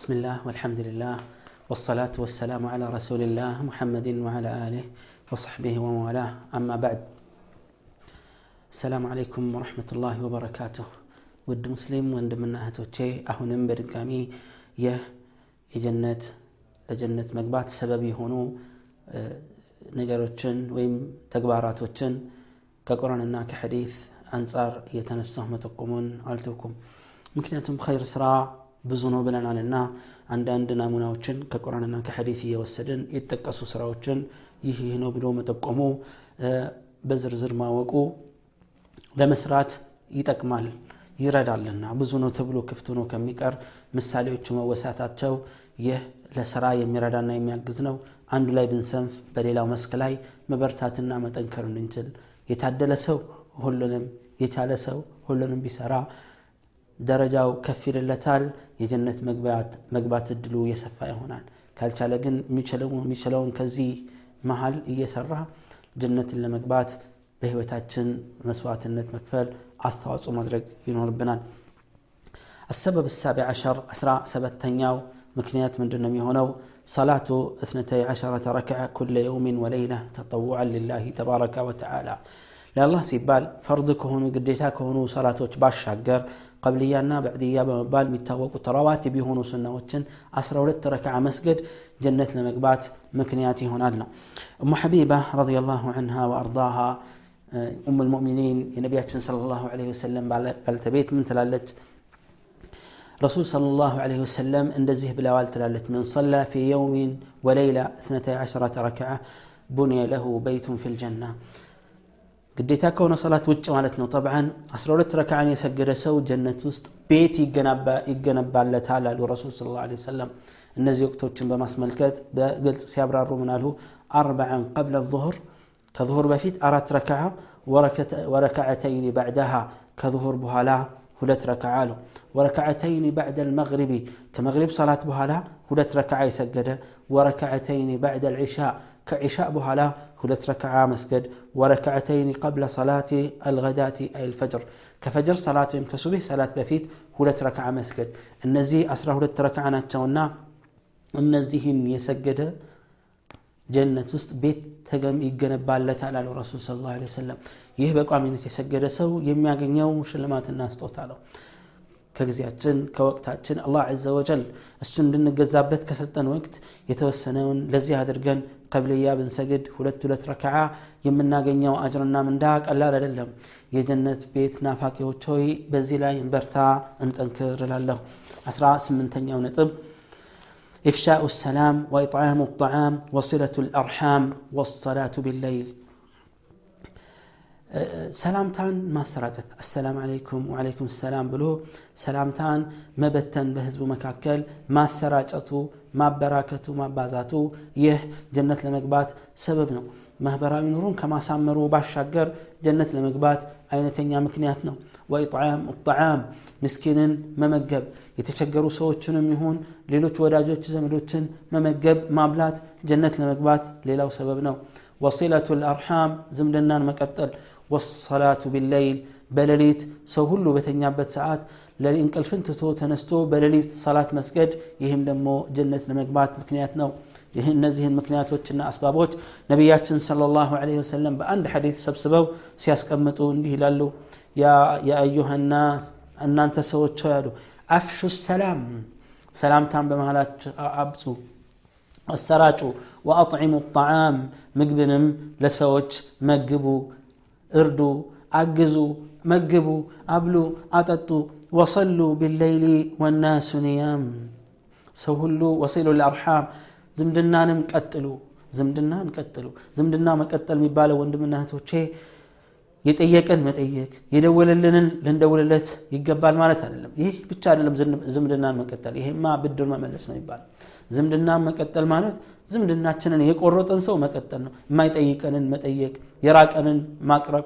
بسم الله والحمد لله والصلاة والسلام على رسول الله محمد وعلى آله وصحبه وموالاه أما بعد السلام عليكم ورحمة الله وبركاته ውድ ሙስሊም ወንድምና እህቶቼ አሁንም በድጋሚ ይህ የጀነት ለጀነት መግባት ሰበብ የሆኑ ነገሮችን ወይም ተግባራቶችን ከቁርአንና ከሐዲስ አንጻር እየተነሳሁ መጠቆሙን አልተውኩም ምክንያቱም ኸይር ስራ ብዙ ነው ብለናልና አንዳንድ ናሙናዎችን ከቁርአንና ከሐዲስ እየወሰድን የተጠቀሱ ስራዎችን ይህ ይህ ነው ብሎ መጠቆሙ በዝርዝር ማወቁ ለመስራት ይጠቅማል ይረዳልና ብዙ ነው ተብሎ ክፍት ሆኖ ከሚቀር ምሳሌዎቹ መወሳታቸው ይህ ለስራ የሚረዳና የሚያግዝ ነው። አንዱ ላይ ብንሰንፍ በሌላው መስክ ላይ መበርታትና መጠንከር እንድንችል የታደለ ሰው ሁሉንም የቻለ ሰው ሁሉንም ቢሰራ ደረጃው ከፍ ይልለታል የጀነት መግባት እድሉ እየሰፋ ይሆናል ካልቻለ ግን የሚችለውን ከዚህ መሀል እየሰራ ጀነትን ለመግባት በህይወታችን መስዋዕትነት መክፈል አስተዋጽኦ ማድረግ ይኖርብናል السبب السابع عشر أسرع سبتنياو مكنيات من دون يهونو صلاة اثنتي عشرة ركعة كل يوم وليلة تطوعا لله تبارك وتعالى لله سيبال فرضك هونو قديتاك هونو صلاة باش شاقر بعديا بمبال ميتاوقو ترواتب يهونو سنة وچن أسرى ولت ركعة مسجد جنة لمقبات مكنياتي هنا أم حبيبة رضي الله عنها وأرضاها أم المؤمنين نبياتنا صلى الله عليه وسلم بالتبيت من تلالت رسول صلى الله عليه وسلم عند الزهب بلاوال تلالت من صلى في يوم وليلة اثنتي عشرة ركعة بني له بيت في الجنة. ግዴታ ከሆነ ሰላት ውጭ ማለት ነው ጠብዓን 12 ረክዓን የሰገደ ሰው ጀነት ውስጥ ቤት ይገነባለታል አሉ ረሱል ስ ላ ሰለም እነዚህ ወቅቶችን በማስመልከት በግልጽ ሲያብራሩ ምናልሁ አርበዓን ቀብለ ظሁር ከظሁር በፊት አራት ረክዓ ወረክዓተይን ባዕዳሃ ከظሁር በኋላ ሁለት ረክዓ አሉ ወረክዓተይን ባዕደ ልመግሪቢ ከመግሪብ ሰላት በኋላ ሁለት ረክዓ የሰገደ ወረክዓተይን ባዕደ ልዕሻ ከዕሻ በኋላ كلت ركعة مسجد وركعتين قبل صلاة الغداة أي الفجر كفجر صلاة يمكسبه صلاة بفيت كلت ركعة مسجد النزي أسره للتركعنا التونا النزيهن يسجد جنة وست بيت تقم إيقنا على الرسول صلى الله عليه وسلم يهبق عمينة يسجد سو يميا قنيو شلمات الناس توتالو ከጊዜያችን ከወቅታችን አላህ ዘ ወጀል እሱ እንድንገዛበት ከሰጠን ወቅት የተወሰነውን ለዚህ አድርገን ቀብልያ ብንሰግድ ሁለት ሁለት ረክዓ የምናገኘው አጅርና ምንዳ ቀላል አይደለም የጀነት ቤት ናፋቂዎች ሆይ በዚህ ላይ እንበርታ እንጠንክር እላለሁ አስራ ስምንተኛው ነጥብ إفشاء السلام وإطعام الطعام وصلة الأرحام والصلاة بالليل ሰላምታን ማሰራጨት አሰላም አለይኩም ወአለይኩም ሰላም ብሎ ሰላምታን መበተን በህዝቡ መካከል ማሰራጨቱ ማበራከቱ ማባዛቱ ይህ ጀነት ለመግባት ሰበብ ነው። ማህበራዊ ኑሩን ከማሳመሩ ባሻገር ጀነት ለመግባት አይነተኛ ምክንያት ነው። ወኢጣም ጣዓም ምስኪንን መመገብ የተቸገሩ ሰዎችንም ይሁን ሌሎች ወዳጆች ዘመዶችን መመገብ ማብላት ጀነት ለመግባት ሌላው ሰበብ ነው። ወሲለቱ ልአርሓም ዝምድናን መቀጠል። والصلاة بالليل بلليت سهل بتنيا بتساعات للي انكل فنتتو تنستو بلليت صلاة مسجد يهم دمو جنة لمقبات مكنياتنا يهن نزه المكنيات وتشنا أسبابوش نبيات صلى الله عليه وسلم بأند حديث سب سبب سياس كمتو انديه لالو يا, يا أيها الناس أن أنت سوى تشويلو أفشو السلام سلام تام بمهلات أبسو السراجو وأطعموا الطعام مقبنم لسوت مقبو እርዱ አግዙ መግቡ አብሉ አጠጡ ወሰሉ ቢለይሊ ወናሱ ኒያም። ሰው ሁሉ ወሲሉ ልአርሓም ዝምድናንም ቀጥሉ ዝምድናን ቀጥሉ። ዝምድና መቀጠል የሚባለው ወንድምና እህቶቼ የጠየቀን መጠየቅ የደወለልንን ልንደውልለት ይገባል ማለት አይደለም። ይህ ብቻ አይደለም ዝምድናን መቀጠል። ይሄማ ብድር መመለስ ነው ይባላል ዝምድናን መቀጠል ማለት ዝምድናችንን የቆረጠን ሰው መቀጠል ነው። የማይጠይቀንን መጠየቅ የራቀንን ማቅረብ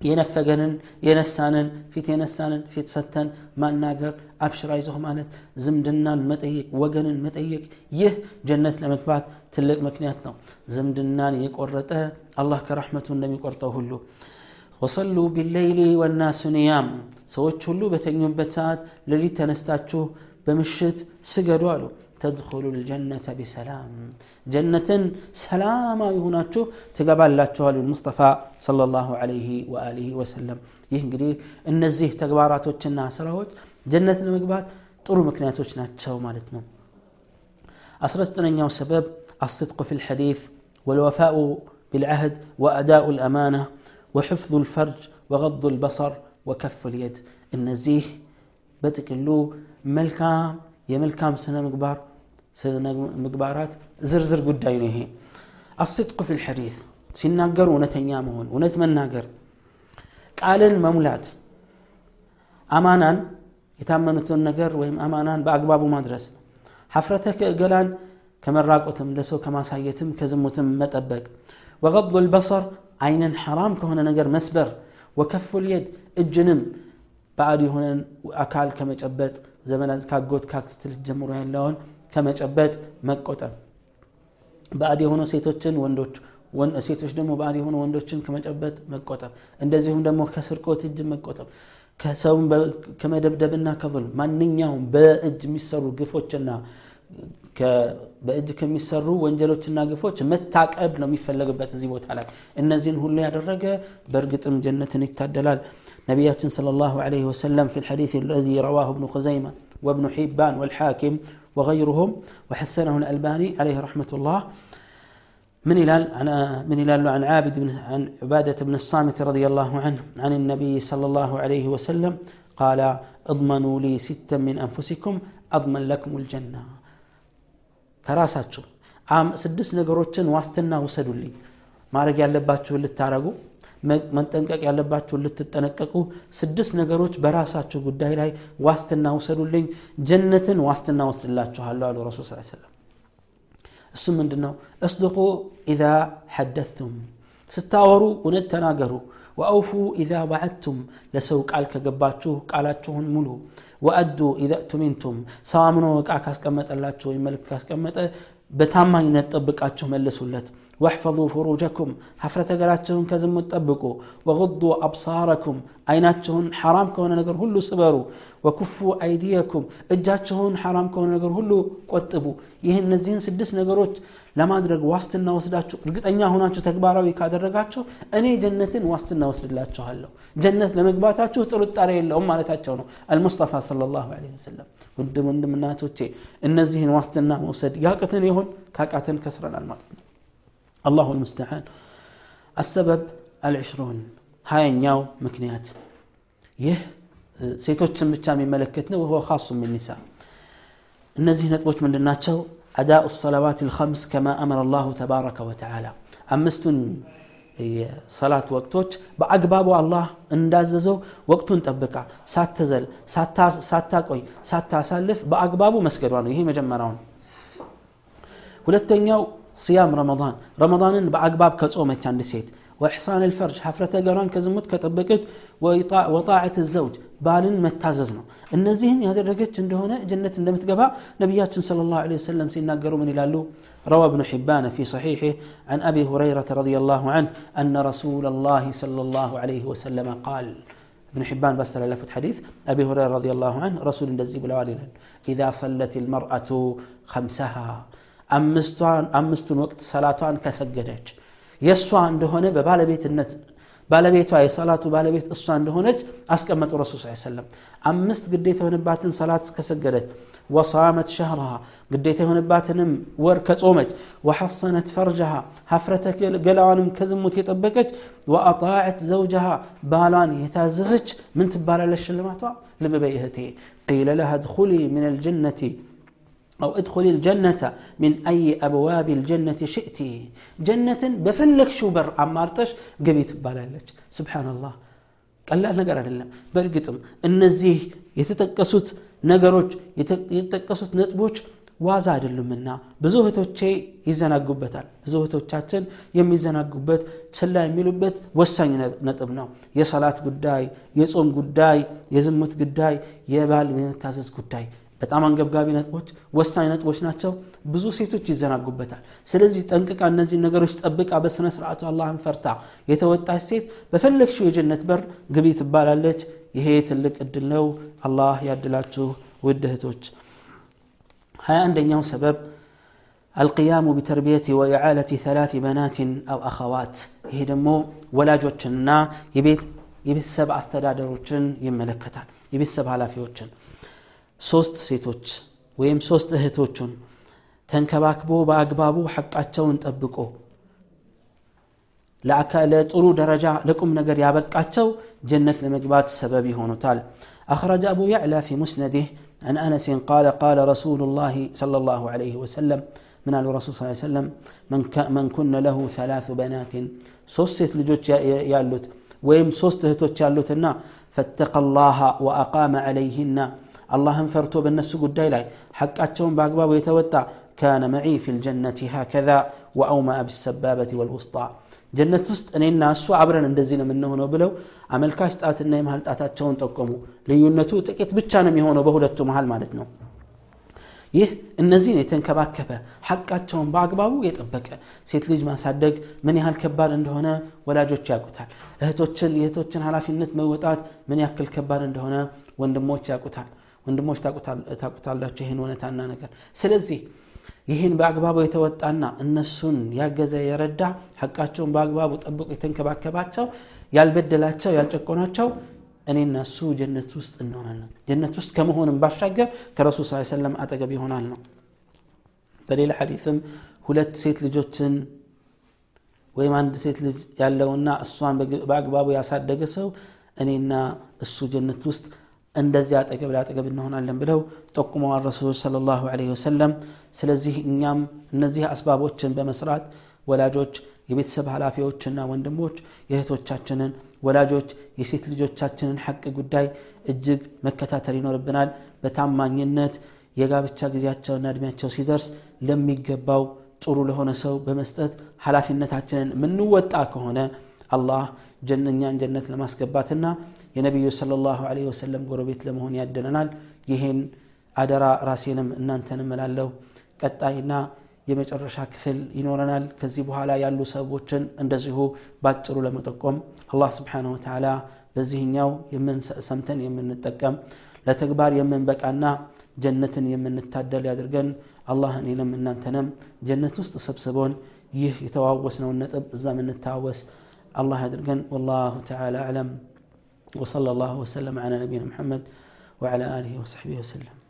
የነፈገንን የነሳንን ፊት የነሳንን ፊት ሰተን ማናገር አብሽራ ማለት ዝምድናን መጠየቅ ወገንን መጠየቅ ይህ ጀነት ለመግባት ትልቅ ምክንያት ነው። ዝምድናን የቆረጠ አላህ ከረሕመቱ እንደሚቆርጠው ሁሉ። ወሰሉ ቢለይሊ ወናሱ ኒያም ሰዎች ሁሉ በተኙበት ሰዓት ሌሊት ተነስታችሁ በምሽት ስገዱ አሉ ተድኹሉ ልጀነተ ቢሰላም ጀነትን ሰላማዊ ሆናችሁ ትገባላችኋሉ ሙስጠፋ ሰለላሁ ዐለይሂ ወአሊሂ ወሰለም ይህ እንግዲህ እነዚህ ተግባራቶችና ስራዎች ጀነት ለመግባት ጥሩ ምክንያቶች ናቸው ማለት ነው أسرستنا سبب الصدق في الحديث والوفاء بالعهد وأداء الأمانة وحفظ الفرج وغض البصر وكف اليد النزيه بتكلو ملكام የመልካም ስነ ምግባር ስነ ምግባራት ዝርዝር ጉዳይ ነው ይሄ አስድቅ ፊ ልሐዲት ሲናገሩ እውነተኛ መሆን እውነት መናገር ቃልን መሙላት አማናን የታመኑትን ነገር ወይም አማናን በአግባቡ ማድረስ ሐፍረተ ገላን ከመራቆትም ለሰው ከማሳየትም ከዝሙትም መጠበቅ ወغض البصر አይንን حرام ከሆነ ነገር መስበር ወከፉ ልየድ እጅንም ባዕድ የሆነን አካል ከመጨበጥ ዘመናት ካጎት ካክስት ጀምሮ ያለውን ከመጨበጥ መቆጠብ። ባዕድ የሆኑ ሴቶችን ወንዶች ሴቶች ደግሞ ባዕድ የሆኑ ወንዶችን ከመጨበጥ መቆጠብ። እንደዚሁም ደግሞ ከስርቆት እጅ መቆጠብ። ከሰውን ከመደብደብና ከظልም ማንኛውም በእጅ የሚሰሩ ግፎችና በእጅ ከሚሰሩ ወንጀሎችና ግፎች መታቀብ ነው የሚፈለግበት እዚህ ቦታ ላይ እነዚህን ሁሉ ያደረገ በእርግጥም ጀነትን ይታደላል ነቢያችን صلى الله عليه وسلم في الحديث الذي رواه ابن خزيمة وابن حبان والحاكم وغيرهم وحسنه الألباني عليه رحمة الله من إلى من إلى عن عابد بن عن عبادة بن الصامت رضي الله عنه عن النبي صلى الله عليه وسلم قال اضمنوا لي ستا من أنفسكم أضمن لكم الجنة ከራሳችሁ ስድስት ነገሮችን ዋስትና ውሰዱልኝ። ማድረግ ያለባችሁን ልታረጉ መጠንቀቅ ያለባችሁ ልትጠነቀቁ ስድስት ነገሮች በራሳችሁ ጉዳይ ላይ ዋስትና ውሰዱልኝ። ጀነትን ዋስትና ወስድላችኋለሁ አሉ ረሱል ስ ሰለም እሱ ምንድን ነው እስድቁ ኢዛ ሐደትቱም ስታወሩ እውነት ተናገሩ። ወአውፉ ኢዛ ዋዓድቱም ለሰው ቃል ከገባችሁ ቃላችሁን ሙሉ ወአዱ ኢዛ እቱሚንቱም ሰው አምኖ እቃ ካስቀመጠላችሁ ወይም መልክት ካስቀመጠ በታማኝነት ጠብቃችሁ መልሱለት واحفظوا فروجكم حفرة قلاتهم كزم تطبقوا وغضوا أبصاركم عيناتهم حرام كون نقر هلو سبروا وكفوا أيديكم እጃችሁን حرام كون نقر هلو ቆጥቡ ይህን እነዚህን ስድስት ነገሮች ለማድረግ ዋስትና ወስዳችሁ እርግጠኛ ሆናችሁ ተግባራዊ ካደረጋችሁ እኔ ጀነትን ዋስትና ወስድላችኋለሁ ጀነት ለመግባታችሁ ጥርጣሬ የለውም ማለታቸው ነው አልሙስጠፋ ለ ላሁ ወሰለም ውድ ወንድምናቶቼ እነዚህን ዋስትና መውሰድ ያቅትን ይሆን ካቃትን ከስረናል ማለት ነው አላሁ ልሙስተዓን አሰበብ አልዕሽሩን ሀያኛው ምክንያት ይህ ሴቶችን ብቻ የሚመለከት ነው ወሆ ካሱ ሚኒሳ እነዚህ ነጥቦች ምንድናቸው أداء الصلوات الخمس كما أمر الله تبارك وتعالى أمستن የሰላት ወቅቶች በአግባቡ አላህ እንዳዘዘው ወቅቱን ጠብቃ ሳትዘል ሳታቆይ ሳታሳልፍ በአግባቡ መስገዷ ነው ይሄ መጀመሪያውን ሁለተኛው صيام رمضان رمضان بأقباب كصومة عند سيت وإحصان الفرج حفرة قران كزمت كطبقت وطاعة الزوج بالن متاززنا النزيهن هذا الرقت عنده هنا جنة عندما تقبها نبيات صلى الله عليه وسلم سيناقروا من إلالو روى ابن حبان في صحيحه عن أبي هريرة رضي الله عنه أن رسول الله صلى الله عليه وسلم قال ابن حبان بس لفت حديث أبي هريرة رضي الله عنه رسول الدزي بالوالدين إذا صلت المرأة خمسها አምስቱን ወቅት ሰላቷን ከሰገደች የእሷ እንደሆነ በባለቤትነት ባለቤቷ የሰላቱ ባለቤት እሷ እንደሆነች አስቀመጡ ረሱል ስ ሰለም አምስት ግዴታ የሆነባትን ሰላት ከሰገደች ወሳመት ሸህረሃ ግዴታ የሆነባትንም ወር ከጾመች ወሐሰነት ፈርጀሃ ሀፍረተ ገላዋንም ከዝሙት የጠበቀች ወአጣዕት ዘውጀሃ ባሏን የታዘዘች ምን ትባላለች ሽልማቷ ልብ በይ እህቴ ቂለ ለሃ ድኹሊ ምን ልጀነቲ አው እድኹል ልጀነተ ምን አይ አብዋብ ልጀነት ሽእቲ። ጀነትን በፈለግሽው በር አማርጠሽ ግቢ ትባላለች። ስብሓናላህ ቀላል ነገር አይደለም። በእርግጥም እነዚህ የተጠቀሱት ነገሮች የተጠቀሱት ነጥቦች ዋዛ አይደሉምና ብዙ እህቶቼ ይዘናጉበታል። ብዙ እህቶቻችን የሚዘናጉበት ችላ የሚሉበት ወሳኝ ነጥብ ነው። የሰላት ጉዳይ የጾም ጉዳይ የዝሙት ጉዳይ የባል የመታዘዝ ጉዳይ በጣም አንገብጋቢ ነጥቦች ወሳኝ ነጥቦች ናቸው ብዙ ሴቶች ይዘናጉበታል ስለዚህ ጠንቅቃ እነዚህ ነገሮች ጠብቃ በስነ ስርዓቱ አላህን ፈርታ የተወጣች ሴት በፈለግሽው የጀነት በር ግቢ ትባላለች ይሄ ትልቅ እድል ነው አላህ ያድላችሁ ውድ እህቶች ሀያ አንደኛው ሰበብ القيام بتربية وإعالة ثلاث بنات أو أخوات ይሄ ደግሞ ወላጆችንና የቤት የቤተሰብ አስተዳደሮችን ይመለከታል የቤተሰብ ኃላፊዎችን ሶስት ሴቶች ወይም ሶስት እህቶቹን ተንከባክቦ በአግባቡ ሐቃቸውን ጠብቆ ለጥሩ ደረጃ ለቁም ነገር ያበቃቸው ጀነት ለመግባት ሰበብ ይሆኑታል أخرج أبو يعلى في مسنده عن أنس قال قال رسول الله صلى الله عليه وسلم من على الرسول صلى الله عليه وسلم من, من كن له ثلاث بنات صوست لجوت يالوت ويم صوست هتوت يالوتنا فاتق الله وأقام عليهن አላህን ፈርቶ በእነሱ ጉዳይ ላይ ሐቃቸውን በአግባቡ የተወጣ كان معي في الجنة هكذا وأومأ بالسبابة والوسطى ጀነት ውስጥ እኔና እሱ አብረን እንደዚህ ነው የምንሆነው ብለው አመልካች ጣትና የመሀል ጣታቸውን ጠቆሙ ልዩነቱ ጥቂት ብቻ ነው የሚሆነው በሁለቱ መሀል ማለት ነው ይህ እነዚህን የተንከባከበ ሐቃቸውን በአግባቡ የጠበቀ ሴት ልጅ ማሳደግ ምን ያህል ከባድ እንደሆነ ወላጆች ያውቁታል እህቶችን የእህቶችን ኃላፊነት መወጣት ምን ያክል ከባድ እንደሆነ ወንድሞች ያውቁታል ወንድሞች ታቁታላቸው ይህን እውነታና ነገር። ስለዚህ ይህን በአግባቡ የተወጣና እነሱን ያገዘ የረዳ ሐቃቸውን በአግባቡ ጠብቆ የተንከባከባቸው ያልበደላቸው ያልጨቆናቸው እኔና እሱ ጀነት ውስጥ እንሆናለን። ጀነት ውስጥ ከመሆንም ባሻገር ከረሱል ስ ሰለም አጠገብ ይሆናል ነው። በሌላ ሐዲትም ሁለት ሴት ልጆችን ወይም አንድ ሴት ልጅ ያለውና እሷን በአግባቡ ያሳደገ ሰው እኔና እሱ ጀነት ውስጥ እንደዚህ አጠገብ ለአጠገብ እንሆናለን ብለው ጠቁመዋል ረሱሎች ስለ ላሁ ወሰለም። ስለዚህ እኛም እነዚህ አስባቦችን በመስራት ወላጆች የቤተሰብ ኃላፊዎችና ወንድሞች የእህቶቻችንን ወላጆች የሴት ልጆቻችንን ሐቅ ጉዳይ እጅግ መከታተል ይኖርብናል። በታማኝነት የጋብቻ ጊዜያቸውና እድሜያቸው ሲደርስ ለሚገባው ጥሩ ለሆነ ሰው በመስጠት ኃላፊነታችንን የምንወጣ ከሆነ አላህ ጀነኛን ጀነት ለማስገባትና የነቢዩ ሰለላሁ ዐለይሂ ወሰለም ጎረቤት ለመሆን ያደለናል ይህን አደራ ራሴንም እናንተንም እላለሁ ቀጣይና የመጨረሻ ክፍል ይኖረናል ከዚህ በኋላ ያሉ ሰቦችን እንደዚሁ ባጭሩ ለመጠቆም አላህ ስብሓን ወተላ በዚህኛው ሰምተን የምንጠቀም ለተግባር የምንበቃና ጀነትን የምንታደል ያድርገን አላህ እኔንም እናንተንም ጀነት ውስጥ ሰብስቦን ይህ የተዋወስነውን ነጥብ እዛም እንታወስ አላህ ያድርገን ወላሁ ተላ አለም وصلى الله وسلم على نبينا محمد وعلى آله وصحبه وسلم.